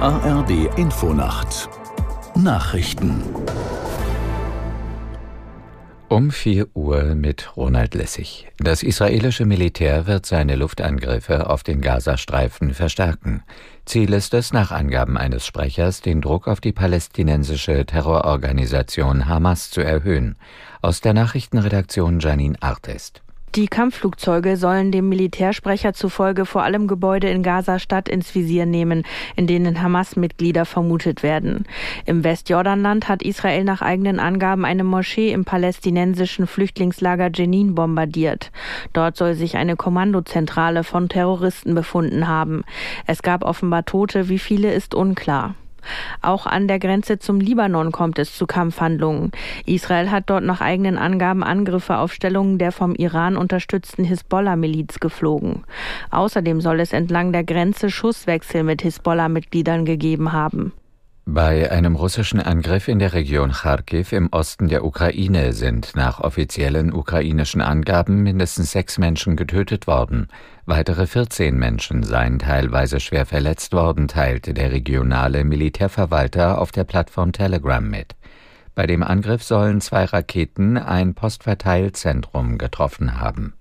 ARD Infonacht Nachrichten um 4 Uhr mit Ronald Lessig. Das israelische Militär wird seine Luftangriffe auf den Gazastreifen verstärken. Ziel ist es, nach Angaben eines Sprechers, den Druck auf die palästinensische Terrororganisation Hamas zu erhöhen. Aus der Nachrichtenredaktion Janine Artest. Die Kampfflugzeuge sollen dem Militärsprecher zufolge vor allem Gebäude in Gaza-Stadt ins Visier nehmen, in denen Hamas-Mitglieder vermutet werden. Im Westjordanland hat Israel nach eigenen Angaben eine Moschee im palästinensischen Flüchtlingslager Jenin bombardiert. Dort soll sich eine Kommandozentrale von Terroristen befunden haben. Es gab offenbar Tote, wie viele ist unklar. Auch an der Grenze zum Libanon kommt es zu Kampfhandlungen. Israel hat dort nach eigenen Angaben Angriffe auf Stellungen der vom Iran unterstützten Hisbollah-Miliz geflogen. Außerdem soll es entlang der Grenze Schusswechsel mit Hisbollah-Mitgliedern gegeben haben. Bei einem russischen Angriff in der Region Kharkiv im Osten der Ukraine sind nach offiziellen ukrainischen Angaben mindestens sechs Menschen getötet worden. Weitere 14 Menschen seien teilweise schwer verletzt worden, teilte der regionale Militärverwalter auf der Plattform Telegram mit. Bei dem Angriff sollen zwei Raketen ein Postverteilzentrum getroffen haben.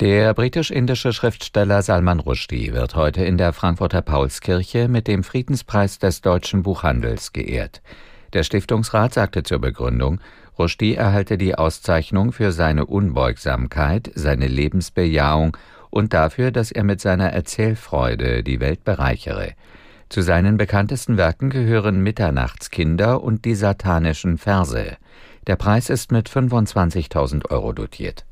Der britisch-indische Schriftsteller Salman Rushdie wird heute in der Frankfurter Paulskirche mit dem Friedenspreis des deutschen Buchhandels geehrt. Der Stiftungsrat sagte zur Begründung, Rushdie erhalte die Auszeichnung für seine Unbeugsamkeit, seine Lebensbejahung und dafür, dass er mit seiner Erzählfreude die Welt bereichere. Zu seinen bekanntesten Werken gehören Mitternachtskinder und die satanischen Verse. Der Preis ist mit 25.000 Euro dotiert.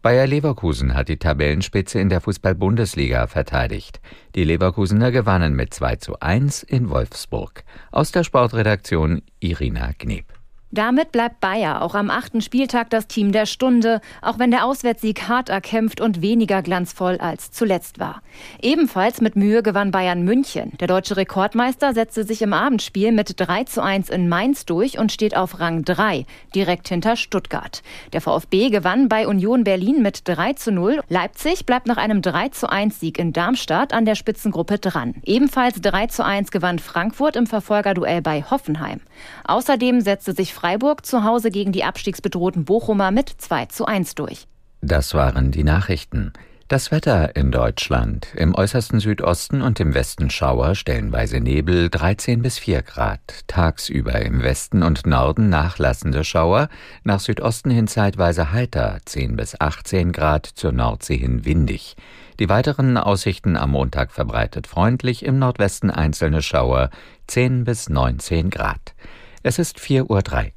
Bayer Leverkusen hat die Tabellenspitze in der Fußball-Bundesliga verteidigt. Die Leverkusener gewannen mit 2 zu 1 in Wolfsburg. Aus der Sportredaktion Irina Gneb. Damit bleibt Bayer auch am achten Spieltag das Team der Stunde, auch wenn der Auswärtssieg hart erkämpft und weniger glanzvoll als zuletzt war. Ebenfalls mit Mühe gewann Bayern München. Der deutsche Rekordmeister setzte sich im Abendspiel mit 3 zu 1 in Mainz durch und steht auf Rang 3, direkt hinter Stuttgart. Der VfB gewann bei Union Berlin mit 3 zu 0. Leipzig bleibt nach einem 3 zu 1 Sieg in Darmstadt an der Spitzengruppe dran. Ebenfalls 3 zu 1 gewann Frankfurt im Verfolgerduell bei Hoffenheim. Außerdem setzte sich Freiburg zu Hause gegen die abstiegsbedrohten Bochumer mit 2 zu 1 durch. Das waren die Nachrichten. Das Wetter in Deutschland. Im äußersten Südosten und im Westen Schauer, stellenweise Nebel 13 bis 4 Grad. Tagsüber im Westen und Norden nachlassende Schauer, nach Südosten hin zeitweise heiter 10 bis 18 Grad, zur Nordsee hin windig. Die weiteren Aussichten am Montag verbreitet freundlich, im Nordwesten einzelne Schauer 10 bis 19 Grad. Es ist 4.03 Uhr.